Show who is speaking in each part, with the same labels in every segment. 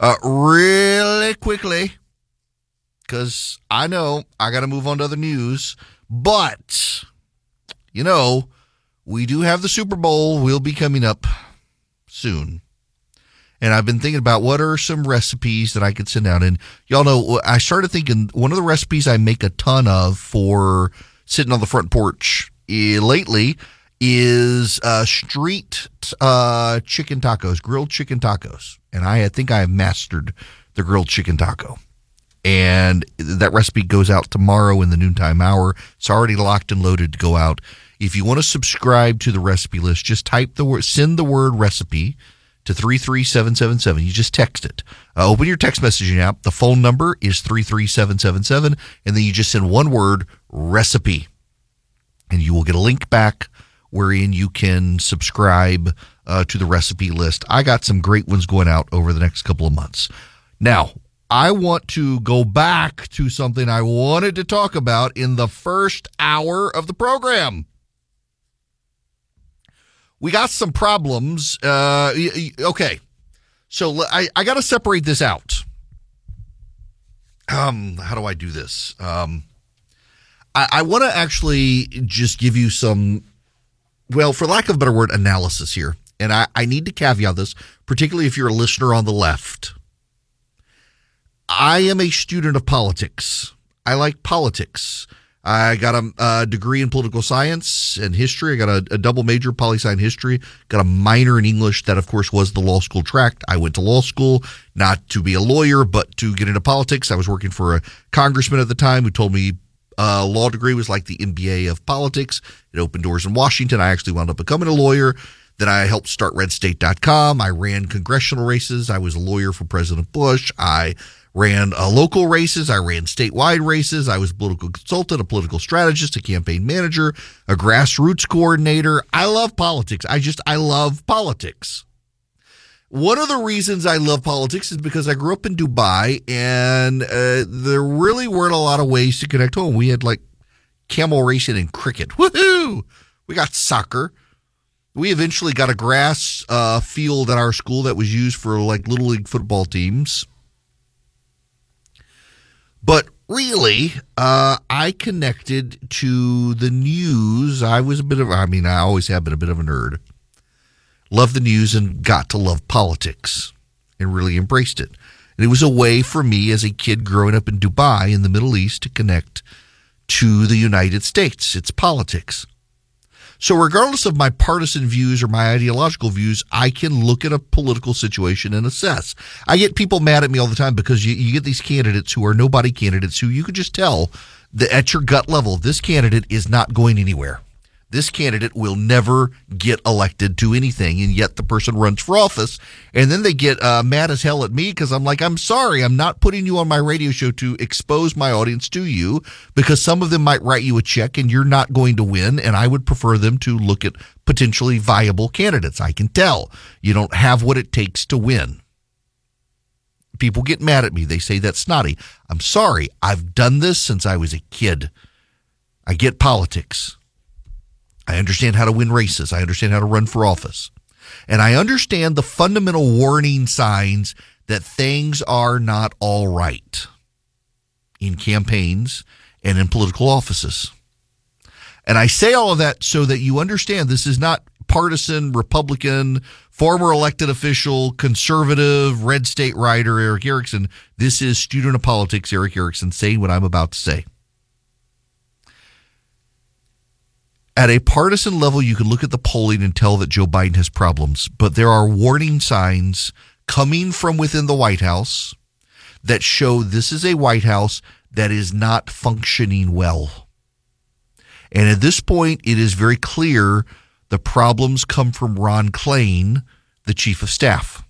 Speaker 1: uh, really quickly because I know I got to move on to other news. But, you know, we do have the Super Bowl We'll be coming up soon. And I've been thinking about what are some recipes that I could send out. And y'all know, I started thinking one of the recipes I make a ton of for sitting on the front porch eh, lately is uh, street uh, chicken tacos, grilled chicken tacos. And I think I have mastered the grilled chicken taco. And that recipe goes out tomorrow in the noontime hour. It's already locked and loaded to go out. If you want to subscribe to the recipe list, just type the word, send the word recipe to 33777. You just text it. Uh, open your text messaging app. The phone number is 33777. And then you just send one word recipe. And you will get a link back wherein you can subscribe uh, to the recipe list. I got some great ones going out over the next couple of months. Now, I want to go back to something I wanted to talk about in the first hour of the program we got some problems. Uh, okay, so I, I got to separate this out. Um, how do I do this? Um, I, I want to actually just give you some, well, for lack of a better word, analysis here. And I, I need to caveat this, particularly if you're a listener on the left. I am a student of politics. I like politics. I got a, a, degree in political science and history. I got a, a double major poli sci history. Got a minor in English. That, of course, was the law school track. I went to law school not to be a lawyer, but to get into politics. I was working for a congressman at the time who told me a law degree was like the MBA of politics. It opened doors in Washington. I actually wound up becoming a lawyer. Then I helped start redstate.com. I ran congressional races. I was a lawyer for President Bush. I ran uh, local races. I ran statewide races. I was a political consultant, a political strategist, a campaign manager, a grassroots coordinator. I love politics. I just, I love politics. One of the reasons I love politics is because I grew up in Dubai and uh, there really weren't a lot of ways to connect home. We had like camel racing and cricket. Woohoo! We got soccer. We eventually got a grass uh, field at our school that was used for like little league football teams. But really, uh, I connected to the news. I was a bit of, I mean, I always have been a bit of a nerd. Loved the news and got to love politics and really embraced it. And it was a way for me as a kid growing up in Dubai in the Middle East to connect to the United States, its politics. So, regardless of my partisan views or my ideological views, I can look at a political situation and assess. I get people mad at me all the time because you, you get these candidates who are nobody candidates who you could just tell that at your gut level, this candidate is not going anywhere this candidate will never get elected to anything, and yet the person runs for office, and then they get uh, mad as hell at me because I'm like, I'm sorry, I'm not putting you on my radio show to expose my audience to you because some of them might write you a check and you're not going to win, and I would prefer them to look at potentially viable candidates. I can tell you don't have what it takes to win. People get mad at me. They say that's snotty. I'm sorry. I've done this since I was a kid. I get politics. I understand how to win races. I understand how to run for office. And I understand the fundamental warning signs that things are not all right in campaigns and in political offices. And I say all of that so that you understand this is not partisan, Republican, former elected official, conservative, red state writer Erick Erickson. This is student of politics, Erick Erickson, saying what I'm about to say. At a partisan level, you can look at the polling and tell that Joe Biden has problems, but there are warning signs coming from within the White House that show this is a White House that is not functioning well. And at this point, it is very clear the problems come from Ron Klain, the chief of staff.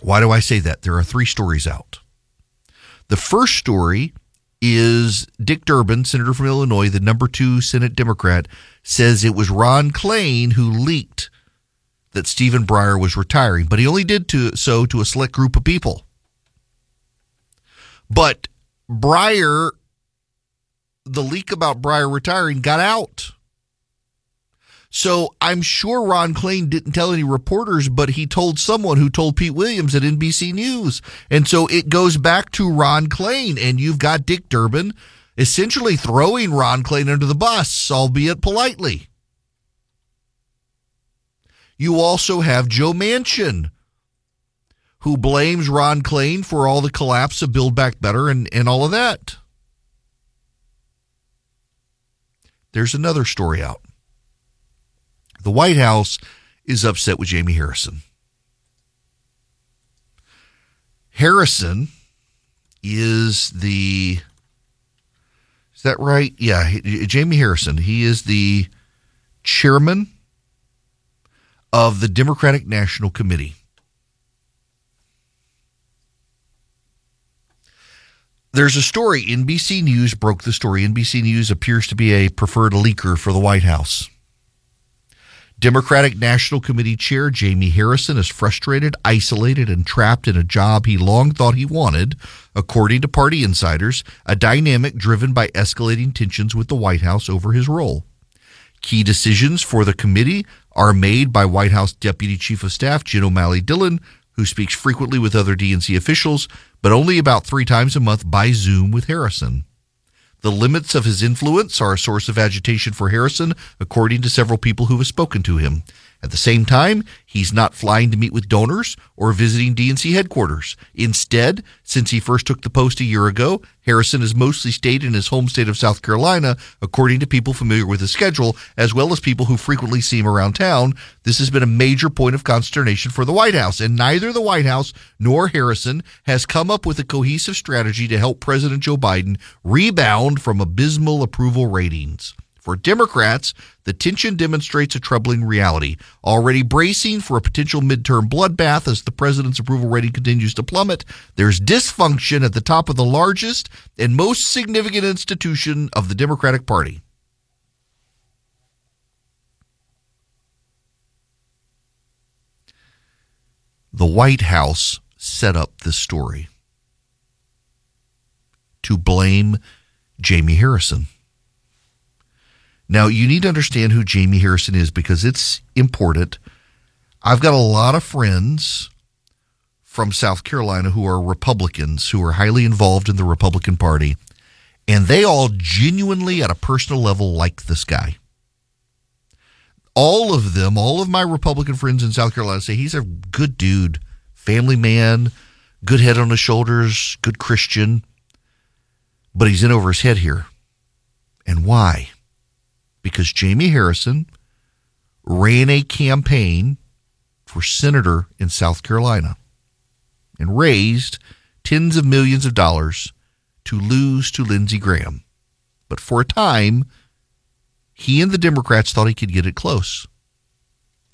Speaker 1: Why do I say that? There are three stories out. The first story is Dick Durbin, senator from Illinois, the number two Senate Democrat, says it was Ron Klain who leaked that Stephen Breyer was retiring, but he only did to, so to a select group of people. But Breyer, the leak about Breyer retiring got out. So I'm sure Ron Klain didn't tell any reporters, but he told someone who told Pete Williams at NBC News. And so it goes back to Ron Klain, and you've got Dick Durbin essentially throwing Ron Klain under the bus, albeit politely. You also have Joe Manchin, who blames Ron Klain for all the collapse of Build Back Better and, and all of that. There's another story out. The White House is upset with Jamie Harrison. Harrison is the is that right? Yeah, Jamie Harrison. He is the chairman of the Democratic National Committee. There's a story. NBC News broke the story. NBC News appears to be a preferred leaker for the White House. Democratic National Committee Chair Jamie Harrison is frustrated, isolated, and trapped in a job he long thought he wanted, according to party insiders, a dynamic driven by escalating tensions with the White House over his role. Key decisions for the committee are made by White House Deputy Chief of Staff Jen O'Malley Dillon, who speaks frequently with other DNC officials, but only about three times a month by Zoom with Harrison. The limits of his influence are a source of agitation for Harrison, according to several people who have spoken to him. At the same time, he's not flying to meet with donors or visiting DNC headquarters. Instead, since he first took the post a year ago, Harrison has mostly stayed in his home state of South Carolina, according to people familiar with his schedule, as well as people who frequently see him around town. This has been a major point of consternation for the White House, and neither the White House nor Harrison has come up with a cohesive strategy to help President Joe Biden rebound from abysmal approval ratings. For Democrats, the tension demonstrates a troubling reality. Already bracing for a potential midterm bloodbath as the president's approval rating continues to plummet, there's dysfunction at the top of the largest and most significant institution of the Democratic Party. The White House set up this story to blame Jamie Harrison. Now, you need to understand who Jamie Harrison is because it's important. I've got a lot of friends from South Carolina who are Republicans, who are highly involved in the Republican Party, and they all genuinely, at a personal level, like this guy. All of them, all of my Republican friends in South Carolina say he's a good dude, family man, good head on his shoulders, good Christian, but he's in over his head here. And why? Because Jamie Harrison ran a campaign for senator in South Carolina and raised tens of millions of dollars to lose to Lindsey Graham. But for a time, he and the Democrats thought he could get it close.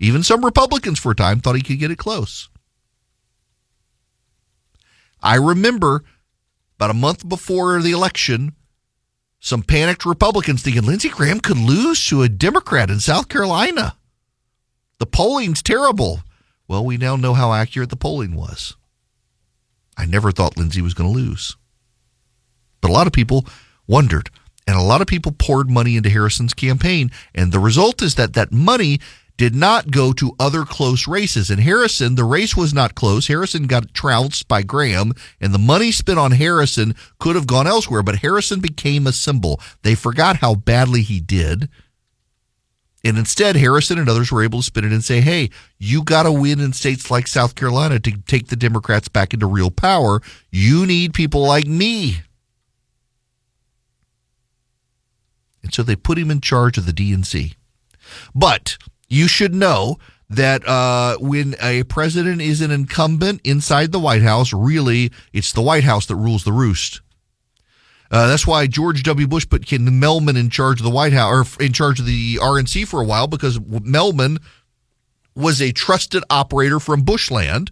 Speaker 1: Even some Republicans for a time thought he could get it close. I remember about a month before the election some panicked Republicans thinking Lindsey Graham could lose to a Democrat in South Carolina. The polling's terrible. Well, we now know how accurate the polling was. I never thought Lindsey was going to lose. But a lot of people wondered, and a lot of people poured money into Harrison's campaign. And the result is that that money did not go to other close races. In Harrison, the race was not close. Harrison got trounced by Graham, and the money spent on Harrison could have gone elsewhere, but Harrison became a symbol. They forgot how badly he did. And instead, Harrison and others were able to spin it and say, hey, you got to win in states like South Carolina to take the Democrats back into real power. You need people like me. And so they put him in charge of the DNC. But you should know that uh, when a president is an incumbent inside the White House, really, it's the White House that rules the roost. Uh, that's why George W. Bush put Ken Mehlman in charge of the White House or in charge of the RNC for a while because Mehlman was a trusted operator from Bushland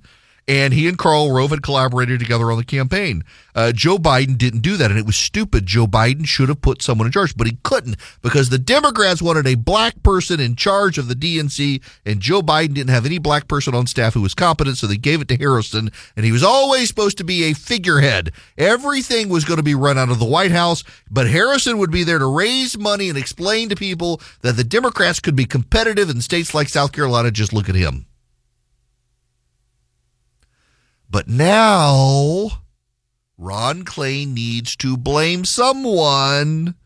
Speaker 1: and he and Karl Rove had collaborated together on the campaign. Uh, Joe Biden didn't do that, and it was stupid. Joe Biden should have put someone in charge, but he couldn't because the Democrats wanted a black person in charge of the DNC, and Joe Biden didn't have any black person on staff who was competent, so they gave it to Harrison, and he was always supposed to be a figurehead. Everything was going to be run out of the White House, but Harrison would be there to raise money and explain to people that the Democrats could be competitive in states like South Carolina. Just look at him. But now Ron Klain needs to blame someone.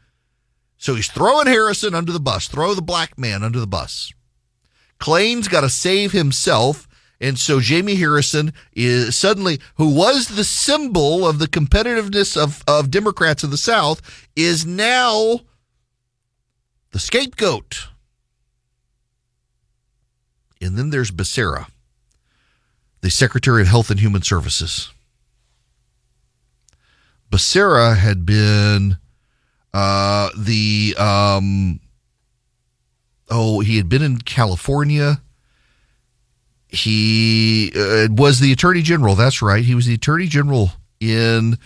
Speaker 1: So he's throwing Harrison under the bus, throw the black man under the bus. Klain's got to save himself. And so Jamie Harrison is suddenly, who was the symbol of the competitiveness of, of Democrats of the South, is now the scapegoat. And then there's Becerra the Secretary of Health and Human Services. Becerra had been uh, the um, oh he had been in California. He uh, was the Attorney General. That's right. He was the Attorney General in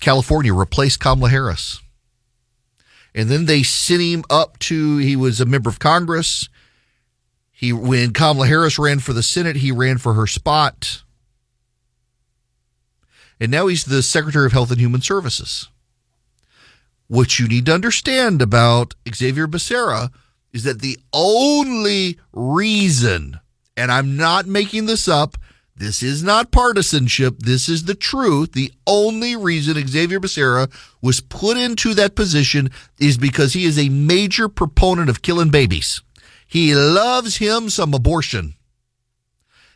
Speaker 1: California. Replaced Kamala Harris, and then they sent him up to. He was a member of Congress. He when Kamala Harris ran for the Senate, he ran for her spot. And now he's the Secretary of Health and Human Services. What you need to understand about Xavier Becerra is that the only reason, and I'm not making this up, this is not partisanship, this is the truth. The only reason Xavier Becerra was put into that position is because he is a major proponent of killing babies. He loves him some abortion.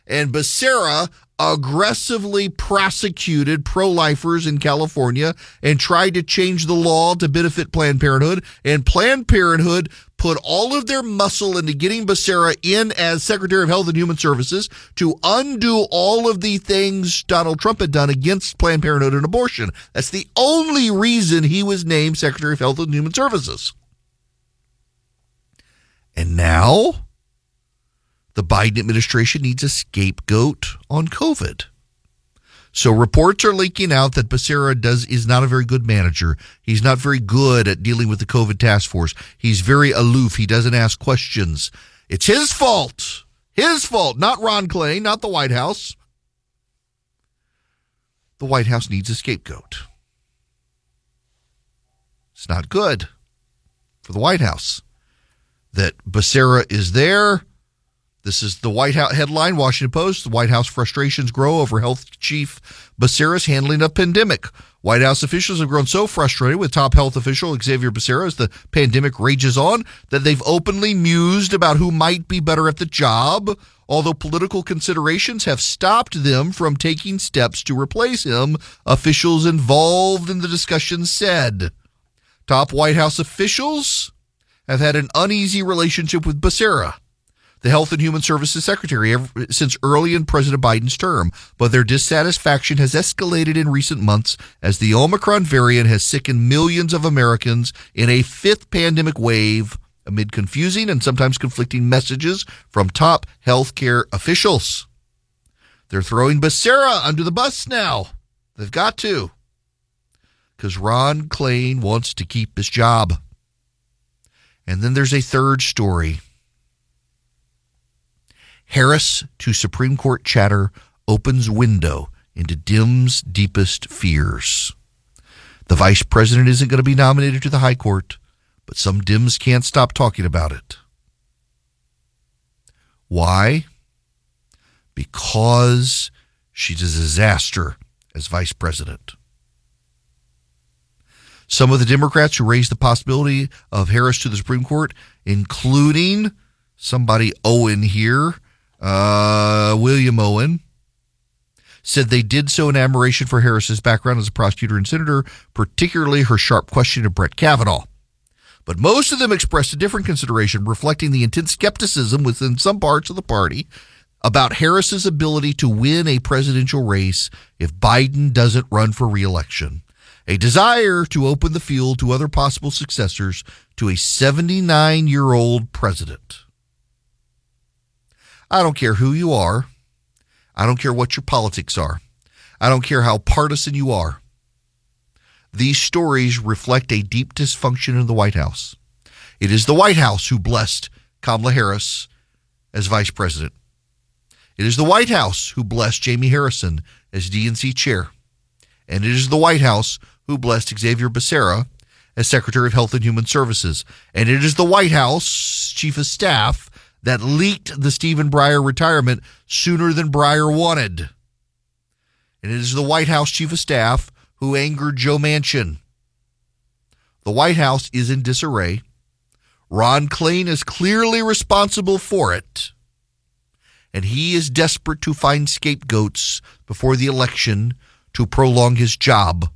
Speaker 1: And Becerra aggressively prosecuted pro lifers in California and tried to change the law to benefit Planned Parenthood. And Planned Parenthood put all of their muscle into getting Becerra in as Secretary of Health and Human Services to undo all of the things Donald Trump had done against Planned Parenthood and abortion. That's the only reason he was named Secretary of Health and Human Services. And now the Biden administration needs a scapegoat on COVID. So reports are leaking out that Becerra does is not a very good manager. He's not very good at dealing with the COVID task force. He's very aloof. He doesn't ask questions. It's his fault. His fault, not Ron Klain, not the White House. The White House needs a scapegoat. It's not good for the White House that Becerra is there. This is the White House headline, Washington Post. The White House frustrations grow over health chief Becerra's handling of pandemic. White House officials have grown so frustrated with top health official Xavier Becerra as the pandemic rages on that they've openly mused about who might be better at the job, although political considerations have stopped them from taking steps to replace him, officials involved in the discussion said. Top White House officials have had an uneasy relationship with Becerra, the Health and Human Services Secretary, ever, since early in President Biden's term, but their dissatisfaction has escalated in recent months as the Omicron variant has sickened millions of Americans in a fifth pandemic wave amid confusing and sometimes conflicting messages from top healthcare officials. They're throwing Becerra under the bus now. They've got to. Because Ron Klain wants to keep his job. And then there's a third story. Harris to Supreme Court chatter opens window into Dems' deepest fears. The vice president isn't going to be nominated to the High Court, but some Dems can't stop talking about it. Why? Because she's a disaster as vice president. Some of the Democrats who raised the possibility of Harris to the Supreme Court, including somebody Owen here, uh, William Owen, said they did so in admiration for Harris's background as a prosecutor and senator, particularly her sharp question of Brett Kavanaugh. But most of them expressed a different consideration, reflecting the intense skepticism within some parts of the party about Harris's ability to win a presidential race if Biden doesn't run for reelection a desire to open the field to other possible successors to a 79 year old president. I don't care who you are. I don't care what your politics are. I don't care how partisan you are. These stories reflect a deep dysfunction in the White House. It is the White House who blessed Kamala Harris as vice president. It is the White House who blessed Jamie Harrison as DNC chair. And it is the White House who blessed Xavier Becerra as Secretary of Health and Human Services. And it is the White House Chief of Staff that leaked the Stephen Breyer retirement sooner than Breyer wanted. And it is the White House Chief of Staff who angered Joe Manchin. The White House is in disarray. Ron Klain is clearly responsible for it. And he is desperate to find scapegoats before the election to prolong his job.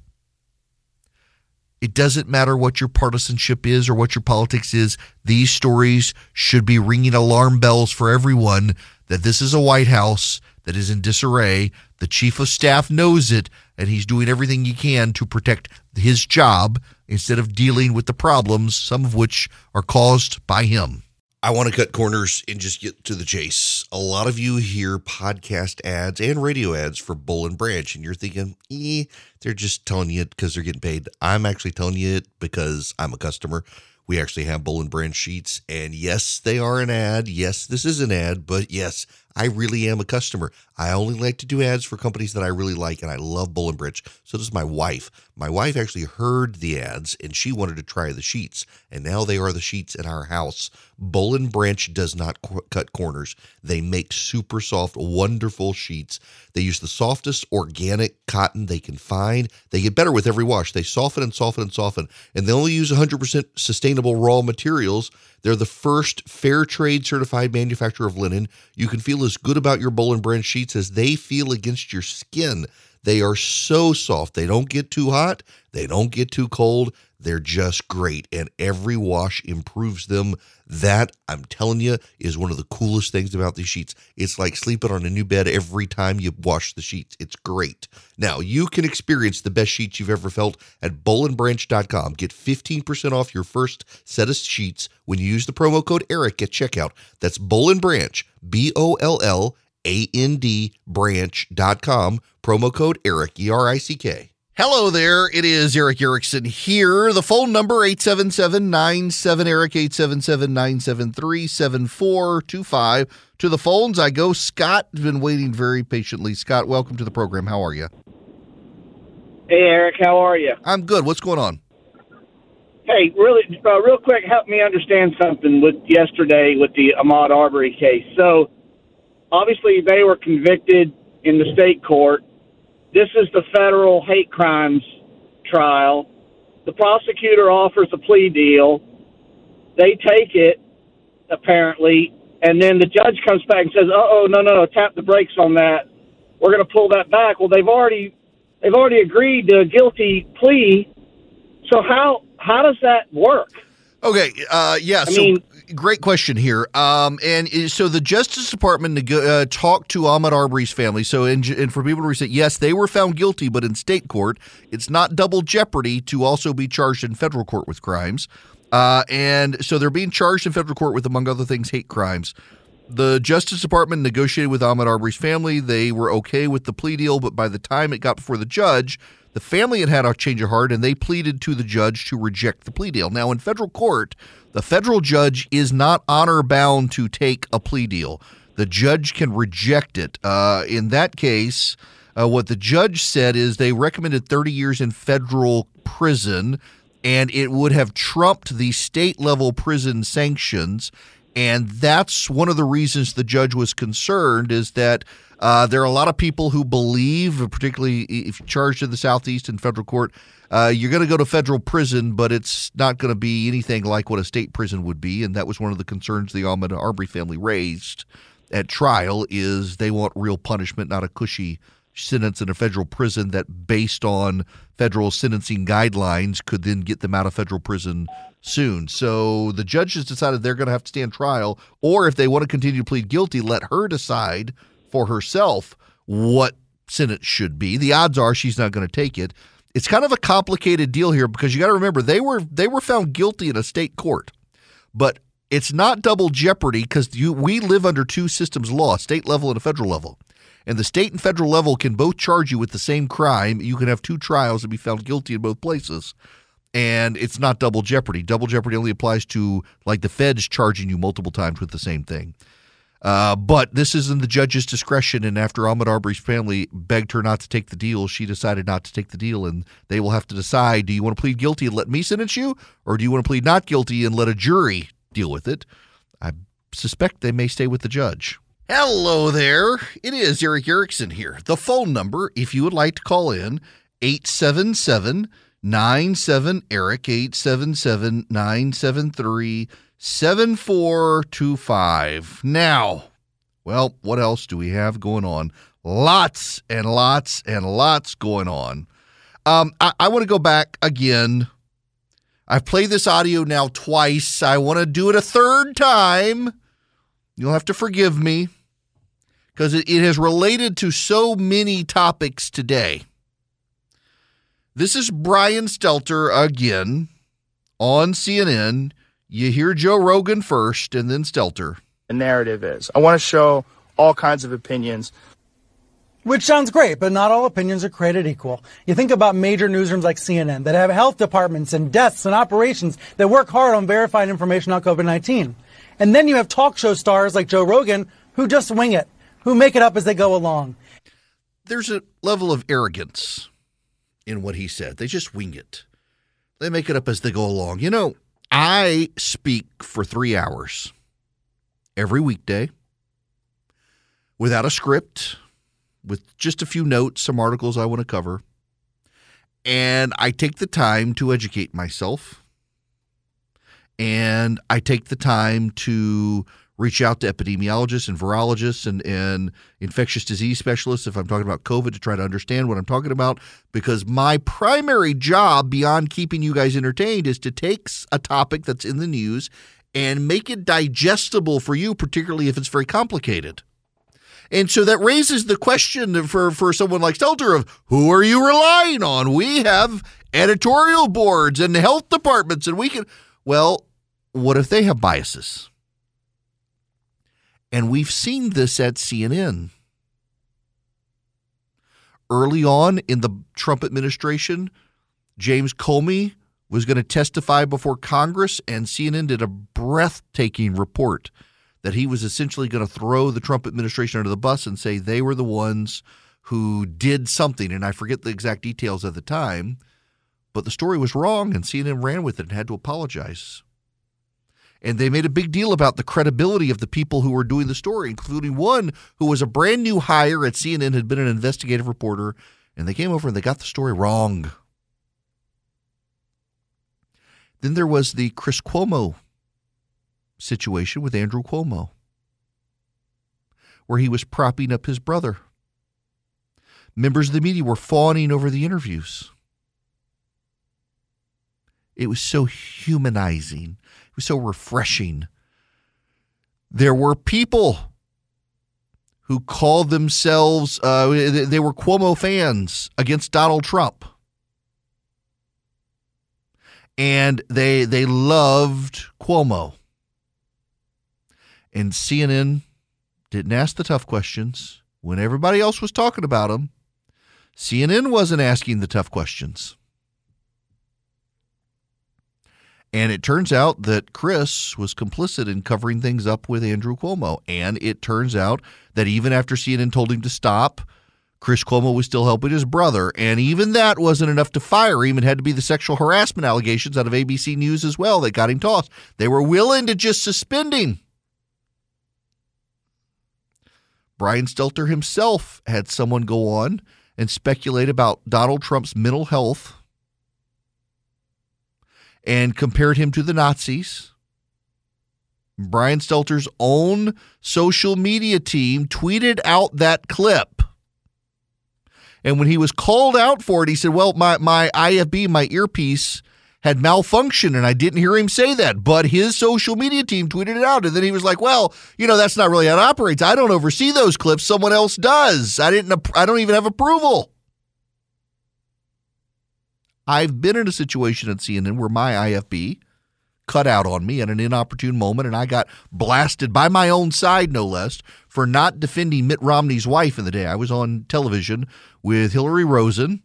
Speaker 1: It doesn't matter what your partisanship is or what your politics is. These stories should be ringing alarm bells for everyone that this is a White House that is in disarray. The chief of staff knows it, and he's doing everything he can to protect his job instead of dealing with the problems, some of which are caused by him.
Speaker 2: I want to cut corners and just get to the chase. A lot of you hear podcast ads and radio ads for Boll and Branch, and you're thinking, eh, they're just telling you it because they're getting paid. I'm actually telling you it because I'm a customer. We actually have Boll and Branch sheets, and yes, they are an ad. Yes, this is an ad, but yes, I really am a customer. I only like to do ads for companies that I really like, and I love Branch. So does my wife. My wife actually heard the ads, and she wanted to try the sheets, and now they are the sheets in our house. Boll and Branch does not qu- cut corners. They make super soft, wonderful sheets. They use the softest organic cotton they can find. They get better with every wash. They soften and soften and soften, and they only use 100% sustainable raw materials. They're the first fair trade certified manufacturer of linen. You can feel as good about your Boll and Branch sheets as they feel against your skin. They are so soft. They don't get too hot. They don't get too cold. They're just great. And every wash improves them. That, I'm telling you, is one of the coolest things about these sheets. It's like sleeping on a new bed every time you wash the sheets. It's great. Now, you can experience the best sheets you've ever felt at bollandbranch.com. Get 15% off your first set of sheets when you use the promo code ERICK at checkout. That's Boll and Branch, B O L L A N D branch.com. Promo code ERICK, E R I C K.
Speaker 1: Hello there. It is Erick Erickson here. The phone number 877-97-ERICK 877-973-7425. To the phones I go. Scott has been waiting very patiently. Scott, welcome to the program. How are you?
Speaker 3: Hey, Erick, how are you?
Speaker 1: I'm good. What's going on?
Speaker 3: Hey, really, uh, real quick, help me understand something with yesterday with the Ahmaud Arbery case. So, obviously, they were convicted in the state court. This is the federal hate crimes trial. The prosecutor offers a plea deal. They take it, apparently, and then the judge comes back and says, "Oh, no, no, no, tap the brakes on that. We're going to pull that back." Well, they've already they've already agreed to a guilty plea. So how how does that work?
Speaker 1: Okay. Uh, yeah.
Speaker 3: I
Speaker 1: so
Speaker 3: mean-
Speaker 1: great question here. Um, and so the Justice Department uh, talked to Ahmaud Arbery's family. So, and, and for people to say, yes, they were found guilty, but in state court, it's not double jeopardy to also be charged in federal court with crimes. Uh, and so they're being charged in federal court with, among other things, hate crimes. The Justice Department negotiated with Ahmaud Arbery's family. They were okay with the plea deal, but by the time it got before the judge, the family had had a change of heart and they pleaded to the judge to reject the plea deal. Now, in federal court, the federal judge is not honor bound to take a plea deal. The judge can reject it. Uh, in that case, uh, what the judge said is they recommended 30 years in federal prison, and it would have trumped the state level prison sanctions. And that's one of the reasons the judge was concerned is that uh, there are a lot of people who believe, particularly if charged in the Southeast in federal court, uh, you're going to go to federal prison, but it's not going to be anything like what a state prison would be. And that was one of the concerns the Ahmaud Arbery family raised at trial is they want real punishment, not a cushy sentence in a federal prison that, based on federal sentencing guidelines, could then get them out of federal prison soon. So the judges decided they're going to have to stand trial, or if they want to continue to plead guilty, let her decide for herself what sentence should be. The odds are she's not going to take it. It's kind of a complicated deal here because you got to remember they were they were found guilty in a state court, but it's not double jeopardy because we live under two systems of law, state level and a federal level. and the state and federal level can both charge you with the same crime, you can have two trials and be found guilty in both places. And it's not double jeopardy. Double jeopardy only applies to like the feds charging you multiple times with the same thing. Uh, but this is in the judge's discretion. And after Ahmaud Arbery's family begged her not to take the deal, she decided not to take the deal. And they will have to decide do you want to plead guilty and let me sentence you, or do you want to plead not guilty and let a jury deal with it? I suspect they may stay with the judge. Hello there. It is Erick Erickson here. The phone number, if you would like to call in, 877 97 Erick, 877 973 7425. Now, well, what else do we have going on? Lots and lots and lots going on. Um, I, I want to go back again. I've played this audio now twice. I want to do it a third time. You'll have to forgive me because it, it has related to so many topics today. This is Brian Stelter again on CNN. You hear Joe Rogan first and then Stelter.
Speaker 4: The narrative is I want to show all kinds of opinions.
Speaker 5: Which sounds great, but not all opinions are created equal. You think about major newsrooms like CNN that have health departments and deaths and operations that work hard on verifying information on COVID 19. And then you have talk show stars like Joe Rogan who just wing it, who make it up as they go along.
Speaker 1: There's a level of arrogance in what he said. They just wing it, they make it up as they go along. You know, I speak for three hours every weekday without a script, with just a few notes, some articles I want to cover. And I take the time to educate myself. And I take the time to reach out to epidemiologists and virologists and, and infectious disease specialists if I'm talking about COVID to try to understand what I'm talking about. Because my primary job, beyond keeping you guys entertained, is to take a topic that's in the news and make it digestible for you, particularly if it's very complicated. And so that raises the question for, for someone like Stelter of who are you relying on? We have editorial boards and health departments, and we can. Well, what if they have biases? And we've seen this at CNN. Early on in the Trump administration, James Comey was going to testify before Congress, and CNN did a breathtaking report that he was essentially going to throw the Trump administration under the bus and say they were the ones who did something. And I forget the exact details at the time, but the story was wrong, and CNN ran with it and had to apologize. And they made a big deal about the credibility of the people who were doing the story, including one who was a brand new hire at CNN, had been an investigative reporter, and they came over and they got the story wrong. Then there was the Chris Cuomo situation with Andrew Cuomo, where he was propping up his brother. Members of the media were fawning over the interviews. It was so humanizing. It was so refreshing. There were people who called themselves, uh, they were Cuomo fans against Donald Trump. And they they loved Cuomo. And CNN didn't ask the tough questions when everybody else was talking about him. CNN wasn't asking the tough questions. And it turns out that Chris was complicit in covering things up with Andrew Cuomo. And it turns out that even after CNN told him to stop, Chris Cuomo was still helping his brother. And even that wasn't enough to fire him. It had to be the sexual harassment allegations out of ABC News as well that got him tossed. They were willing to just suspend him. Brian Stelter himself had someone go on and speculate about Donald Trump's mental health and compared him to the Nazis. Brian Stelter's own social media team tweeted out that clip. And when he was called out for it, he said, Well, my, my IFB, my earpiece, had malfunctioned, and I didn't hear him say that. But his social media team tweeted it out. And then he was like, Well, you know, that's not really how it operates. I don't oversee those clips. Someone else does. I didn't, I don't even have approval. I've been in a situation at CNN where my IFB cut out on me at an inopportune moment, and I got blasted by my own side, no less, for not defending Mitt Romney's wife in the day. I was on television with Hillary Rosen,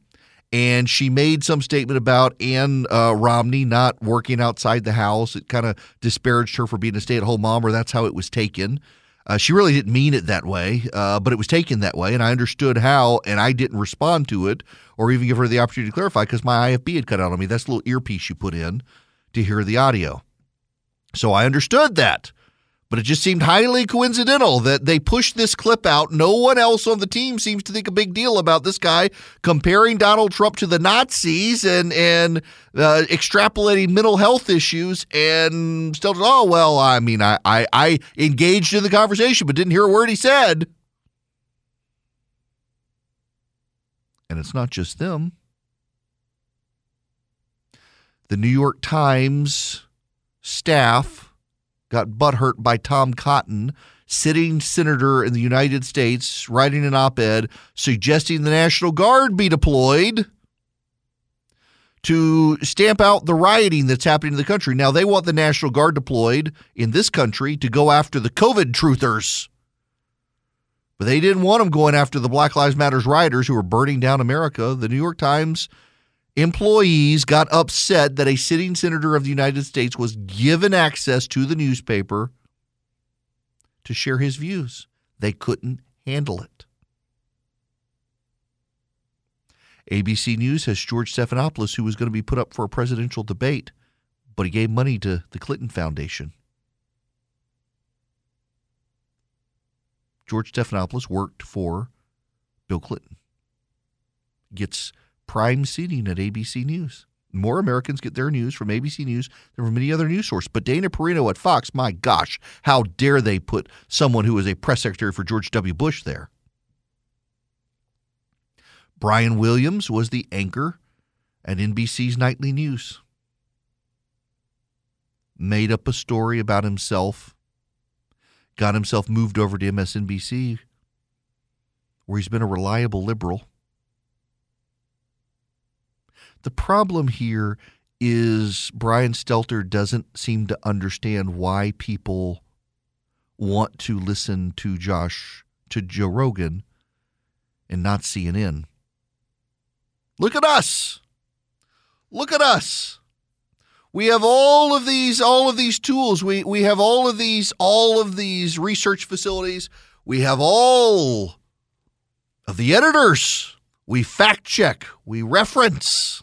Speaker 1: and she made some statement about Ann uh, Romney not working outside the house. It kind of disparaged her for being a stay at home mom, or that's how it was taken. Uh, she really didn't mean it that way, uh, but it was taken that way, and I understood how, and I didn't respond to it or even give her the opportunity to clarify because my IFB had cut out on me. That's the little earpiece you put in to hear the audio. So I understood that. But it just seemed highly coincidental that they pushed this clip out. No one else on the team seems to think a big deal about this guy comparing Donald Trump to the Nazis and and uh, extrapolating mental health issues and still, oh well, I mean, I, I I engaged in the conversation but didn't hear a word he said. And it's not just them. The New York Times staff got butthurt by Tom Cotton, sitting senator in the United States, writing an op ed suggesting the National Guard be deployed to stamp out the rioting that's happening in the country. Now, they want the National Guard deployed in this country to go after the COVID truthers. But they didn't want them going after the Black Lives Matters rioters who were burning down America. The New York Times employees got upset that a sitting senator of the United States was given access to the newspaper to share his views. They couldn't handle it. ABC News has George Stephanopoulos, who was going to be put up for a presidential debate, but he gave money to the Clinton Foundation. George Stephanopoulos worked for Bill Clinton. Gets prime seating at ABC News. More Americans get their news from ABC News than from any other news source. But Dana Perino at Fox, my gosh, how dare they put someone who was a press secretary for George W. Bush there? Brian Williams was the anchor at NBC's Nightly News. Made up a story about himself, got himself moved over to MSNBC, where he's been a reliable liberal. The problem here is Brian Stelter doesn't seem to understand why people want to listen to Josh, to Joe Rogan, and not CNN. Look at us. Look at us. We have all of these all of these tools. We we have all of these all of these research facilities. We have all of the editors. We fact check, we reference.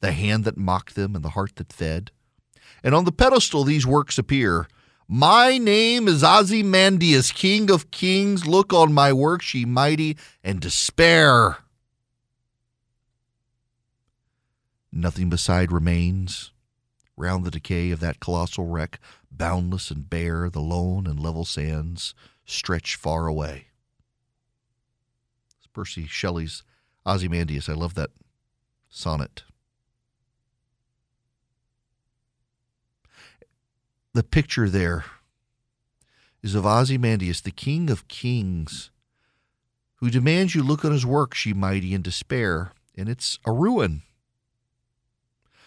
Speaker 1: the hand that mocked them and the heart that fed. And on the pedestal these works appear. My name is Ozymandias, King of Kings. Look on my works, ye mighty, and despair. Nothing beside remains. Round the decay of that colossal wreck, boundless and bare, the lone and level sands stretch far away. It's Percy Shelley's Ozymandias. I love that sonnet. The picture there is of Ozymandias, the king of kings, who demands you look on his works, ye mighty, in despair, and it's a ruin.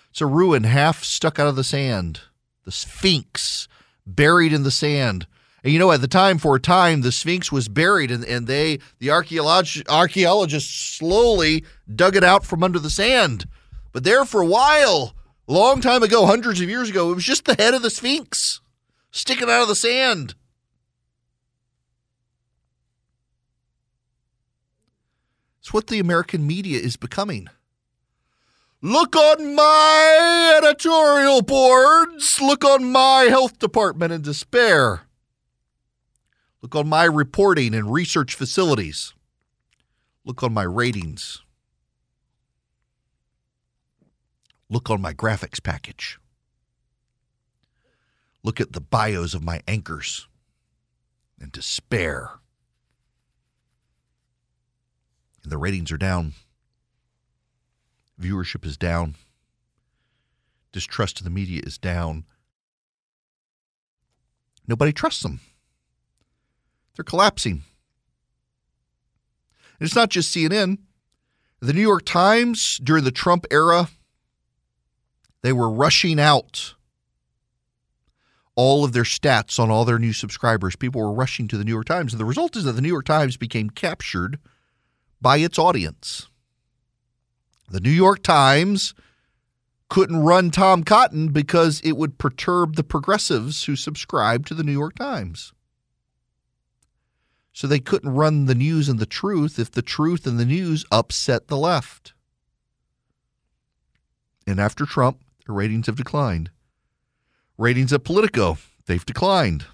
Speaker 1: It's a ruin half stuck out of the sand, the Sphinx buried in the sand. And you know, at the time, for a time, the Sphinx was buried, and, and they, the archaeolog- archaeologists, slowly dug it out from under the sand. But there for a while, long time ago, hundreds of years ago, it was just the head of the Sphinx sticking out of the sand. It's what the American media is becoming. Look on my editorial boards. Look on my health department in despair. Look on my reporting and research facilities. Look on my ratings. Look on my graphics package. look at the bios of my anchors and despair. And the ratings are down. Viewership is down. Distrust of the media is down. Nobody trusts them. They're collapsing. And it's not just CNN. The New York Times during the Trump era, they were rushing out all of their stats on all their new subscribers. People were rushing to the New York Times. And the result is that the New York Times became captured by its audience. The New York Times couldn't run Tom Cotton because it would perturb the progressives who subscribe to the New York Times. So they couldn't run the news and the truth if the truth and the news upset the left. And after Trump, their ratings have declined. Ratings at Politico, they've declined.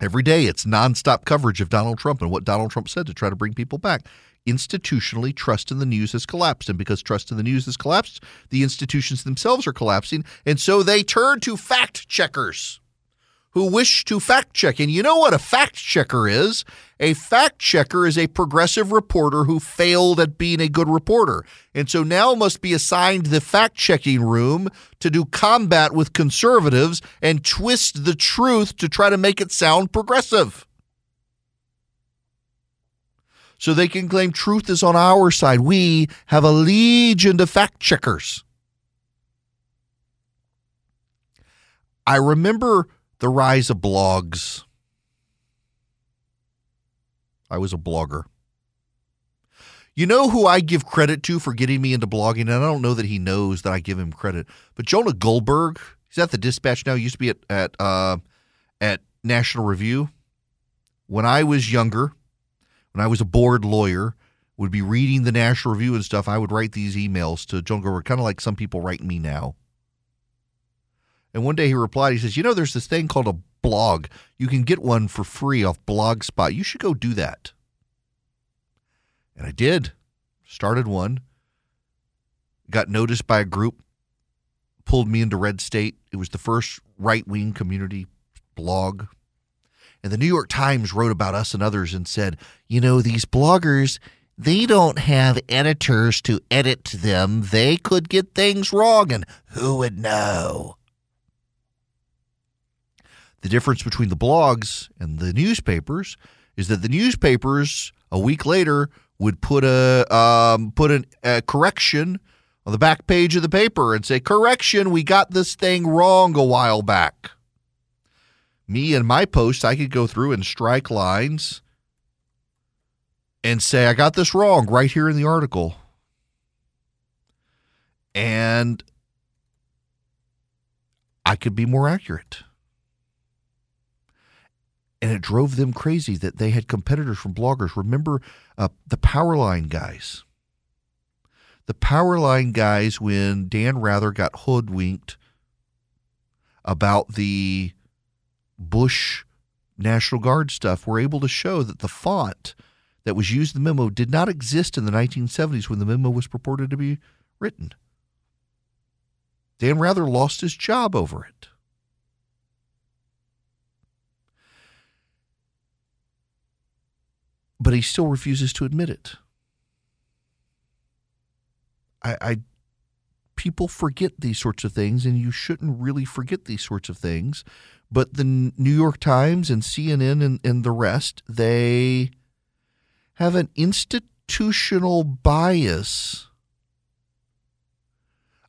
Speaker 1: Every day, it's nonstop coverage of Donald Trump and what Donald Trump said to try to bring people back. Institutionally, trust in the news has collapsed. And because trust in the news has collapsed, the institutions themselves are collapsing. And so they turn to fact checkers who wish to fact check. And you know what a fact checker is? A fact checker is a progressive reporter who failed at being a good reporter. And so now must be assigned the fact checking room to do combat with conservatives and twist the truth to try to make it sound progressive. So they can claim truth is on our side. We have a legion of fact checkers. I remember the rise of blogs. I was a blogger. You know who I give credit to for getting me into blogging? And I don't know that he knows that I give him credit. But Jonah Goldberg, he's at the Dispatch now. He used to be at at uh, at National Review. When I was younger, when I was a bored lawyer, would be reading the National Review and stuff. I would write these emails to Jonah Goldberg, kind of like some people write me now. And one day he replied, he says, You know, there's this thing called a blog. You can get one for free off Blogspot. You should go do that. And I did. Started one. Got noticed by a group, pulled me into Red State. It was the first right wing community blog. And the New York Times wrote about us and others and said, you know, these bloggers, they don't have editors to edit them. They could get things wrong, and who would know? The difference between the blogs and the newspapers is that the newspapers a week later would put a um, put an, a correction on the back page of the paper and say, "Correction, we got this thing wrong a while back." Me and my post, I could go through and strike lines and say, "I got this wrong" right here in the article, and I could be more accurate and it drove them crazy that they had competitors from bloggers. Remember uh, the Powerline guys. The Powerline guys, when Dan Rather got hoodwinked about the Bush National Guard stuff, were able to show that the font that was used in the memo did not exist in the 1970s when the memo was purported to be written. Dan Rather lost his job over it. But he still refuses to admit it. I, I people forget these sorts of things, and you shouldn't really forget these sorts of things. But the New York Times and CNN and, and the rest, they have an institutional bias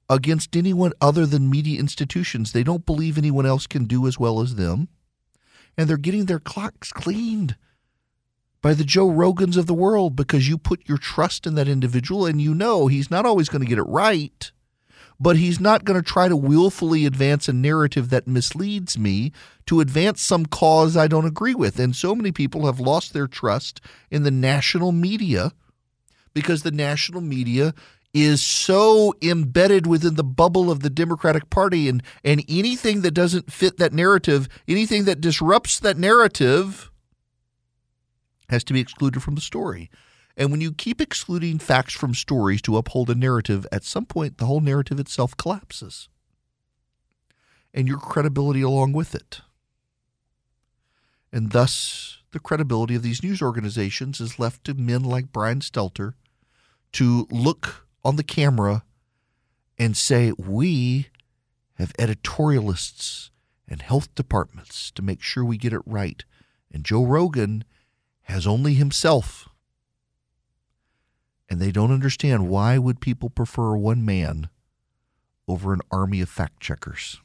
Speaker 1: against anyone other than media institutions. They don't believe anyone else can do as well as them. And they're getting their clocks cleaned by the Joe Rogans of the world because you put your trust in that individual and you know he's not always going to get it right, but he's not going to try to willfully advance a narrative that misleads me to advance some cause I don't agree with. And so many people have lost their trust in the national media because the national media is so embedded within the bubble of the Democratic Party and and anything that doesn't fit that narrative, anything that disrupts that narrative has to be excluded from the story. And when you keep excluding facts from stories to uphold a narrative, at some point the whole narrative itself collapses. and your credibility along with it. And thus, the credibility of these news organizations is left to men like Brian Stelter to look on the camera and say, We have editorialists and health departments to make sure we get it right. And Joe Rogan has only himself. And they don't understand why would people prefer one man over an army of fact checkers.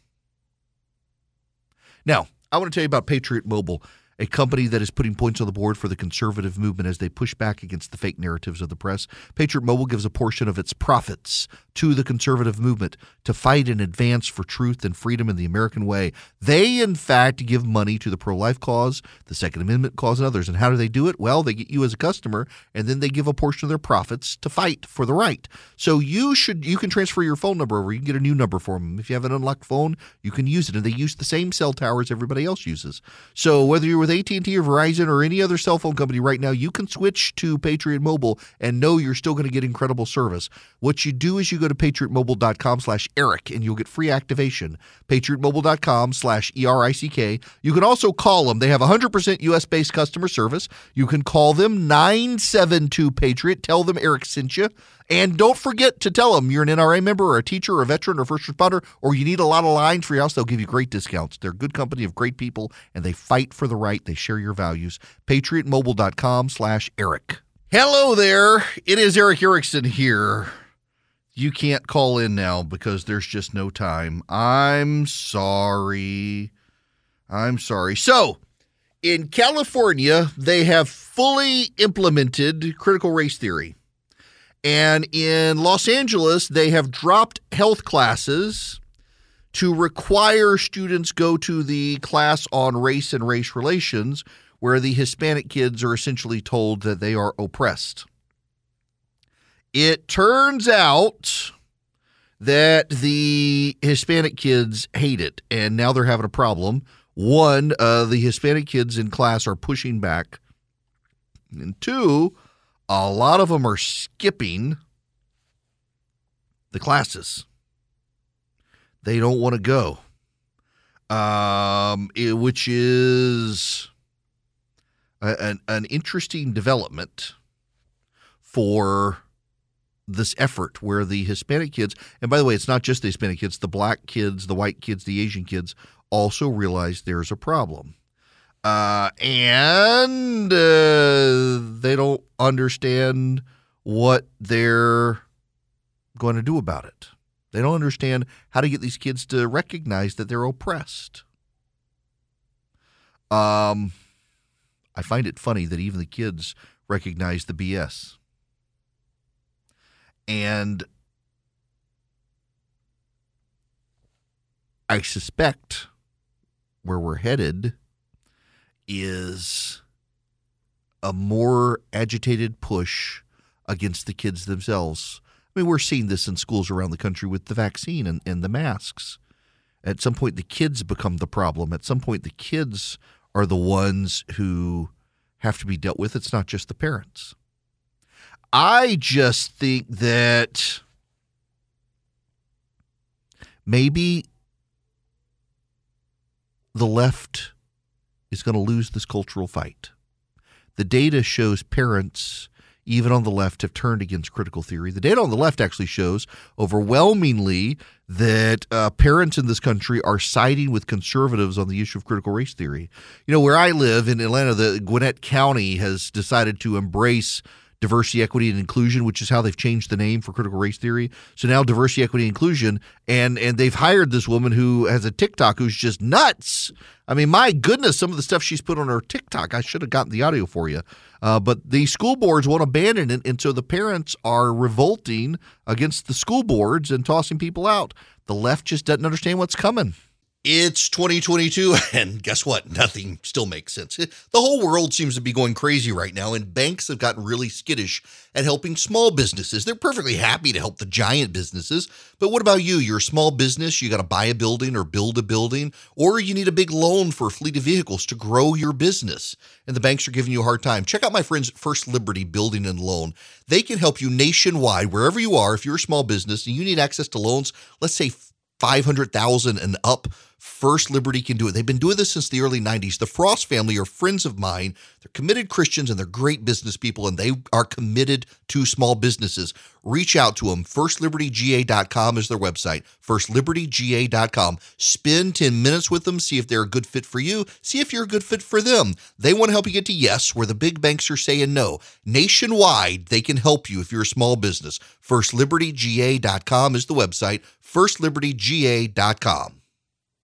Speaker 1: Now, I want to tell you about Patriot Mobile a company that is putting points on the board for the conservative movement as they push back against the fake narratives of the press. Patriot Mobile gives a portion of its profits to the conservative movement to fight and advance for truth and freedom in the American way. They, in fact, give money to the pro life cause, the Second Amendment cause, and others. And how do they do it? Well, they get you as a customer, and then they give a portion of their profits to fight for the right. So you should you can transfer your phone number over. You can get a new number for them. If you have an unlocked phone, you can use it, and they use the same cell towers everybody else uses. So whether you're with AT&T or Verizon or any other cell phone company right now, you can switch to Patriot Mobile and know you're still going to get incredible service. What you do is you go to patriotmobile.com slash Erick and you'll get free activation. patriotmobile.com slash E-R-I-C-K. You can also call them. They have 100% U.S.-based customer service. You can call them 972-PATRIOT. Tell them Erick sent you. And don't forget to tell them you're an NRA member or a teacher or a veteran or first responder or you need a lot of lines for your house. They'll give you great discounts. They're a good company of great people and they fight for the right. They share your values. PatriotMobile.com slash Erick. Hello there. It is Erick Erickson here. You can't call in now because there's just no time. I'm sorry. I'm sorry. So, in California, they have fully implemented critical race theory. And in Los Angeles, they have dropped health classes to require students go to the class on race and race relations, where the Hispanic kids are essentially told that they are oppressed. It turns out that the Hispanic kids hate it, and now they're having a problem. One, uh, the Hispanic kids in class are pushing back. And two, a lot of them are skipping the classes. They don't want to go, um, it, which is a, an, an interesting development for this effort where the Hispanic kids, and by the way, it's not just the Hispanic kids, the black kids, the white kids, the Asian kids also realize there's a problem. Uh, and uh, they don't understand what they're going to do about it. They don't understand how to get these kids to recognize that they're oppressed. Um, I find it funny that even the kids recognize the BS. And I suspect where we're headed is a more agitated push against the kids themselves. I mean, we're seeing this in schools around the country with the vaccine and, and the masks. At some point, the kids become the problem. At some point, the kids are the ones who have to be dealt with. It's not just the parents. I just think that maybe the left is going to lose this cultural fight. The data shows parents, even on the left, have turned against critical theory. The data on the left actually shows overwhelmingly that uh, parents in this country are siding with conservatives on the issue of critical race theory. You know, where I live in Atlanta, the Gwinnett County has decided to embrace diversity, equity, and inclusion, which is how they've changed the name for critical race theory. So now diversity, equity, inclusion, and and they've hired this woman who has a TikTok who's just nuts. I mean, my goodness, some of the stuff she's put on her TikTok, I should have gotten the audio for you. Uh, but the school boards won't abandon it, and so the parents are revolting against the school boards and tossing people out. The left just doesn't understand what's coming.
Speaker 2: It's 2022, and guess what? Nothing still makes sense. The whole world seems to be going crazy right now, and banks have gotten really skittish at helping small businesses. They're perfectly happy to help the giant businesses, but what about you? You're a small business, you got to buy a building or build a building, or you need a big loan for a fleet of vehicles to grow your business, and the banks are giving you a hard time. Check out my friends First Liberty Building and Loan. They can help you nationwide, wherever you are. If you're a small business and you need access to loans, let's say 500,000 and up
Speaker 1: First Liberty can do it. They've been doing this since the early 90s. The Frost family are friends of mine. They're committed Christians and they're great business people, and they are committed to small businesses. Reach out to them. FirstLibertyGA.com is their website. FirstLibertyGA.com. Spend 10 minutes with them. See if they're a good fit for you. See if you're a good fit for them. They want to help you get to yes, where the big banks are saying no. Nationwide, they can help you if you're a small business. FirstLibertyGA.com is the website. FirstLibertyGA.com.